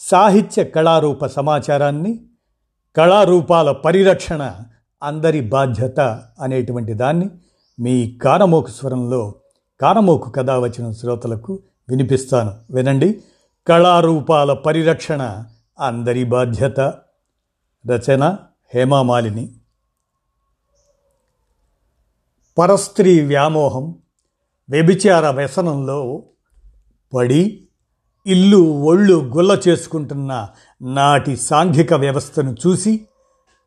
సాహిత్య కళారూప సమాచారాన్ని కళారూపాల పరిరక్షణ అందరి బాధ్యత అనేటువంటి దాన్ని మీ కానమోకు స్వరంలో కానమోకు కథ వచ్చిన శ్రోతలకు వినిపిస్తాను. వినండి. కళారూపాల పరిరక్షణ అందరి బాధ్యత. రచన హేమామాలిని. పరస్త్రీ వ్యామోహం వ్యభిచార వ్యసనంలో పడి ఇల్లు ఒళ్ళు గుల్ల చేసుకుంటున్న నాటి సాంఘిక వ్యవస్థను చూసి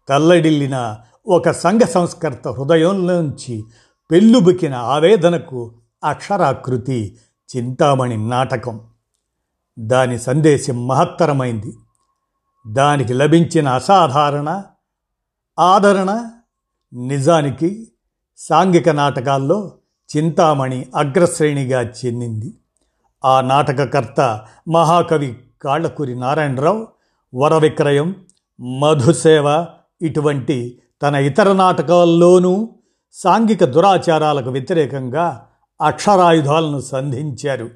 తల్లడిల్లిన ఒక సంఘ సంస్కర్త హృదయంలోంచి పెళ్ళుబుకిన ఆవేదనకు అక్షరాకృతి చింతామణి నాటకం. దాని సందేశం మహత్తరమైంది. దానికి లభించిన అసాధారణ ఆదరణ నిజానికి సాంఘిక నాటకాల్లో చింతామణి అగ్రశ్రేణిగా చెందింది. ఆ నాటకకర్త మహాకవి కాళ్ళకూరి నారాయణరావు వరవిక్రయం మధుసేవ ఇటువంటి తన ఇతర నాటకాల్లోనూ సాంఘిక దురాచారాలకు వ్యతిరేకంగా అక్షరాయుధాలను సంధించారు.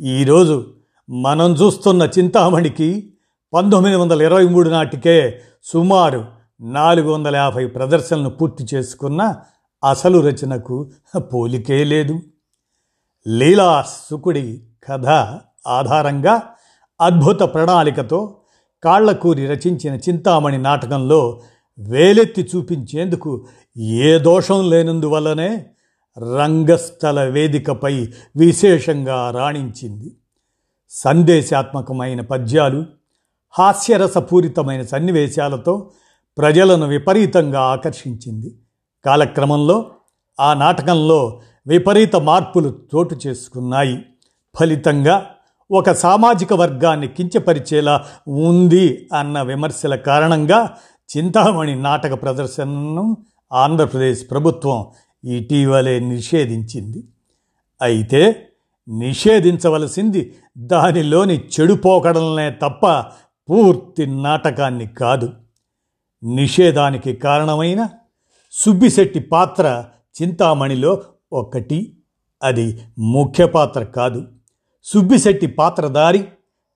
ఈరోజు మనం చూస్తున్న చింతామణికి పంతొమ్మిది వందల ఇరవై మూడు నాటికే సుమారు నాలుగు వందల యాభై ప్రదర్శనలు పూర్తి చేసుకున్న అసలు రచనకు పోలికే లేదు. లీలా సుకుడి కథ ఆధారంగా అద్భుత ప్రణాళికతో కాళ్ళకూరి రచించిన చింతామణి నాటకంలో వేలెత్తి చూపించేందుకు ఏ దోషం లేనందువల్లనే రంగస్థల వేదికపై విశేషంగా రాణించింది. సందేశాత్మకమైన పద్యాలు హాస్యరసపూరితమైన సన్నివేశాలతో ప్రజలను విపరీతంగా ఆకర్షించింది. కాలక్రమంలో ఆ నాటకంలో విపరీత మార్పులు చోటు చేసుకున్నాయి. ఫలితంగా ఒక సామాజిక వర్గాన్ని కించపరిచేలా ఉంది అన్న విమర్శల కారణంగా చింతామణి నాటక ప్రదర్శనను ఆంధ్రప్రదేశ్ ప్రభుత్వం ఇటీవలే నిషేధించింది. అయితే నిషేధించవలసింది దానిలోని చెడుపోకడలనే తప్ప పూర్తి నాటకాన్ని కాదు. నిషేధానికి కారణమైన సుబ్బిశెట్టి పాత్ర చింతామణిలో ఒకటి అది ముఖ్య పాత్ర కాదు. సుబ్బిశెట్టి పాత్రధారి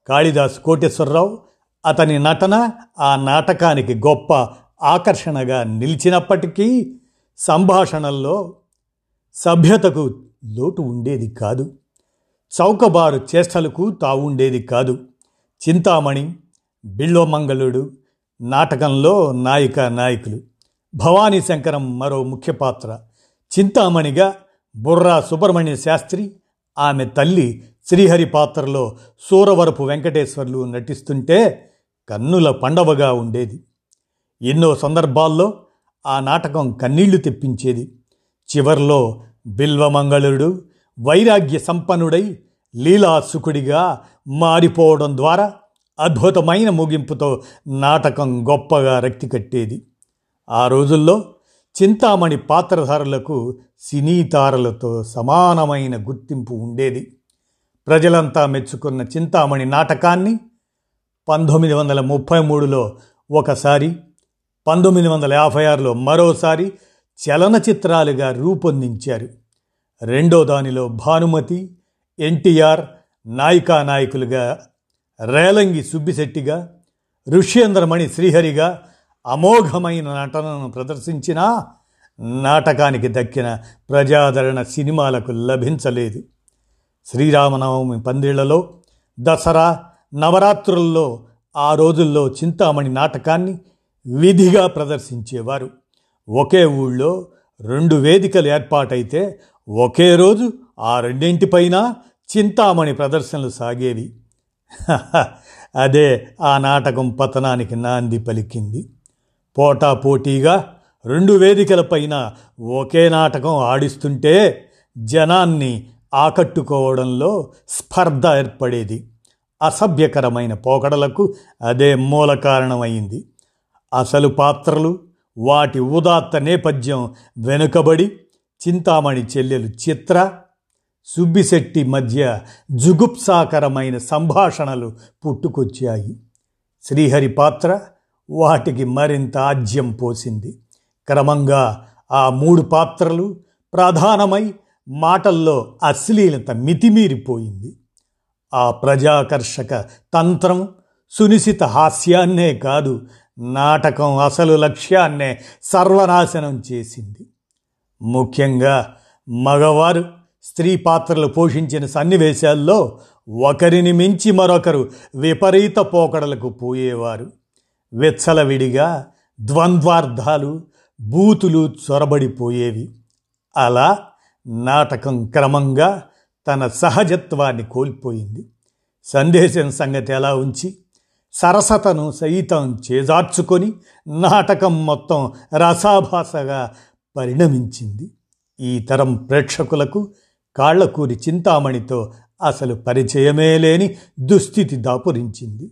కాళిదాస్ కోటేశ్వరరావు అతని నటన ఆ నాటకానికి గొప్ప ఆకర్షణగా నిలిచినప్పటికీ సంభాషణల్లో సభ్యతకు లోటు ఉండేది కాదు. చౌకబారు చేష్టలకు తావుండేది కాదు. చింతామణి బిళ్ళోమంగళుడు నాటకంలో నాయిక నాయకులు. భవానీ శంకరం మరో ముఖ్య పాత్ర. చింతామణిగా బుర్రా సుబ్రహ్మణ్య శాస్త్రి ఆమె తల్లి శ్రీహరి పాత్రలో సూరవరపు వెంకటేశ్వర్లు నటిస్తుంటే కన్నుల పండవగా ఉండేది. ఎన్నో సందర్భాల్లో ఆ నాటకం కన్నీళ్ళు తెప్పించేది. చివర్లో బిల్వమంగళుడు వైరాగ్య సంపన్నుడై లీలాసుకుడిగా మారిపోవడం ద్వారా అద్భుతమైన ముగింపుతో నాటకం గొప్పగా రక్తి కట్టేది. ఆ రోజుల్లో చింతామణి పాత్రధారులకు సినీ తారలతో సమానమైన గుర్తింపు ఉండేది. ప్రజలంతా మెచ్చుకున్న చింతామణి నాటకాన్ని పంతొమ్మిది వందల ముప్పై మూడులో ఒకసారి పంతొమ్మిది వందల యాభై ఆరులో మరోసారి చలనచిత్రాలుగా రూపొందించారు. రెండో దానిలో భానుమతి ఎన్టీఆర్ నాయికా నాయకులుగా రేలంగి సుబ్బిశెట్టిగా ఋష్యేంద్రమణి శ్రీహరిగా అమోఘమైన నటనను ప్రదర్శించినా నాటకానికి దక్కిన ప్రజాదరణ సినిమాలకు లభించలేదు. శ్రీరామనవమి పందిళ్ళలో దసరా నవరాత్రుల్లో ఆ రోజుల్లో చింతామణి నాటకాన్ని విధిగా ప్రదర్శించేవారు. ఒకే ఊళ్ళో రెండు వేదికలు ఏర్పాటైతే ఒకే రోజు ఆ రెండింటిపైన చింతామణి ప్రదర్శనలు సాగేవి. అదే ఆ నాటకం పతనానికి నాంది పలికింది. పోటాపోటీగా రెండు వేదికలపైన ఒకే నాటకం ఆడిస్తుంటే జనాన్ని ఆకట్టుకోవడంలో స్పర్ధ ఏర్పడేది. అసభ్యకరమైన పోకడలకు అదే మూల కారణమైంది. అసలు పాత్రలు వాటి ఉదాత్త నేపథ్యం వెనుకబడి చింతామణి చెల్లెలు చిత్ర సుబ్బిశెట్టి మధ్య జుగుప్సాకరమైన సంభాషణలు పుట్టుకొచ్చాయి. శ్రీహరి పాత్ర వాటికి మరింత ఆజ్యం పోసింది. క్రమంగా ఆ మూడు పాత్రలు ప్రధానమై మాటల్లో అశ్లీలత మితిమీరిపోయింది. ఆ ప్రజాకర్షక తంత్రం సునిశిత హాస్యాన్నే కాదు నాటకం అసలు లక్ష్యాన్నే సర్వనాశనం చేసింది. ముఖ్యంగా మగవారు స్త్రీ పాత్రలు పోషించిన సన్నివేశాల్లో ఒకరిని మించి మరొకరు విపరీత పోకడలకు పోయేవారు. విచ్చలవిడిగా ద్వంద్వార్థాలు బూతులు చొరబడిపోయేవి. అలా నాటకం క్రమంగా తన సహజత్వాన్ని కోల్పోయింది. సందేశం సంగతి ఎలా ఉంచి సరసతను సైతం చేజార్చుకొని నాటకం మొత్తం రసాభాసగా పరిణమించింది. ఈ తరం ప్రేక్షకులకు కాళ్ళకూరి చింతామణితో అసలు పరిచయమే లేని దుస్థితి దాపురించింది.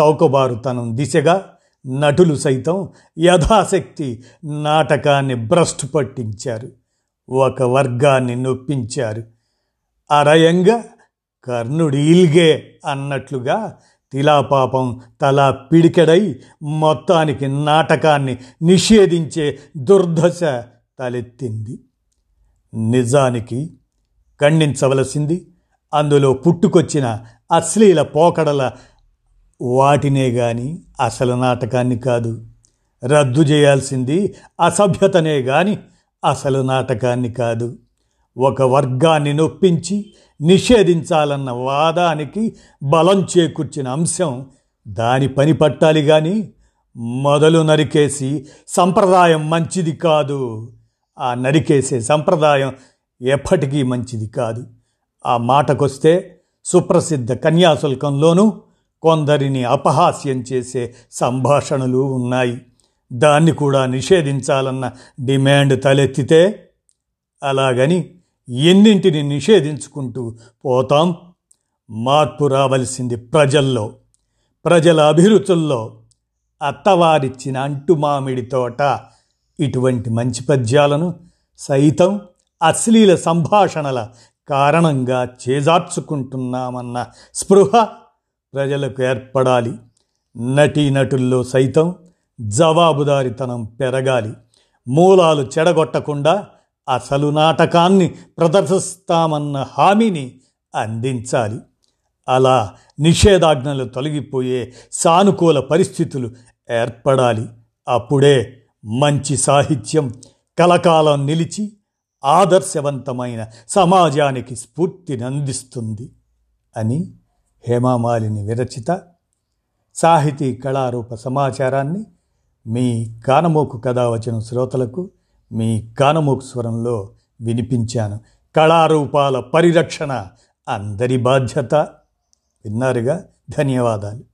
చౌకబారుతనం దిశగా నటులు సైతం యథాశక్తి నాటకాన్ని భ్రష్టు పట్టించారు. ఒక వర్గాన్ని నొప్పించారు. అరయంగా కర్ణుడు ఈల్గే అన్నట్లుగా తిలాపాపం తలా పిడికెడై మొత్తానికి నాటకాన్ని నిషేధించే దుర్దశ తలెత్తింది. నిజానికి ఖండించవలసింది అందులో పుట్టుకొచ్చిన అశ్లీల పోకడల వాటినే గాని అసలు నాటకాన్ని కాదు. రద్దు చేయాల్సింది అసభ్యతనే గాని అసలు నాటకాన్ని కాదు. ఒక వర్గాన్ని నొప్పించి నిషేధించాలన్న వాదానికి బలం చేకూర్చిన అంశం దాని పని పట్టాలి కానీ మొదలు నరికేసి సంప్రదాయం మంచిది కాదు. ఆ నరికేసే సంప్రదాయం ఎప్పటికీ మంచిది కాదు. ఆ మాటకొస్తే సుప్రసిద్ధ కన్యాశుల్కంలోనూ కొందరిని అపహాస్యం చేసే సంభాషణలు ఉన్నాయి. దాన్ని కూడా నిషేధించాలన్న డిమాండ్ తలెత్తితే అలాగని ఎన్నింటిని నిషేధించుకుంటూ పోతాం. మార్పు రావలసింది ప్రజల్లో ప్రజల అభిరుచుల్లో. అత్తవారిచ్చిన అంటుమామిడి తోట ఇటువంటి మంచి పద్యాలను సైతం అశ్లీల సంభాషణల కారణంగా చేజార్చుకుంటున్నామన్న స్పృహ ప్రజలకు ఏర్పడాలి. నటీనటుల్లో సైతం జవాబుదారితనం పెరగాలి. మూలాలు చెడగొట్టకుండా అసలు నాటకాన్ని ప్రదర్శిస్తామన్న హామీని అందించాలి. అలా నిషేధాజ్ఞలు తొలగిపోయే సానుకూల పరిస్థితులు ఏర్పడాలి. అప్పుడే మంచి సాహిత్యం కలకాలం నిలిచి ఆదర్శవంతమైన సమాజానికి స్ఫూర్తినందిస్తుంది అని హేమామాలిని విరచిత సాహితీ కళారూప సమాచారాన్ని మీ కానమోకు కథ వచ్చిన శ్రోతలకు మీ కానమోకు స్వరంలో వినిపించాను. కళారూపాల పరిరక్షణ అందరి బాధ్యత. విన్నారుగా? ధన్యవాదాలు.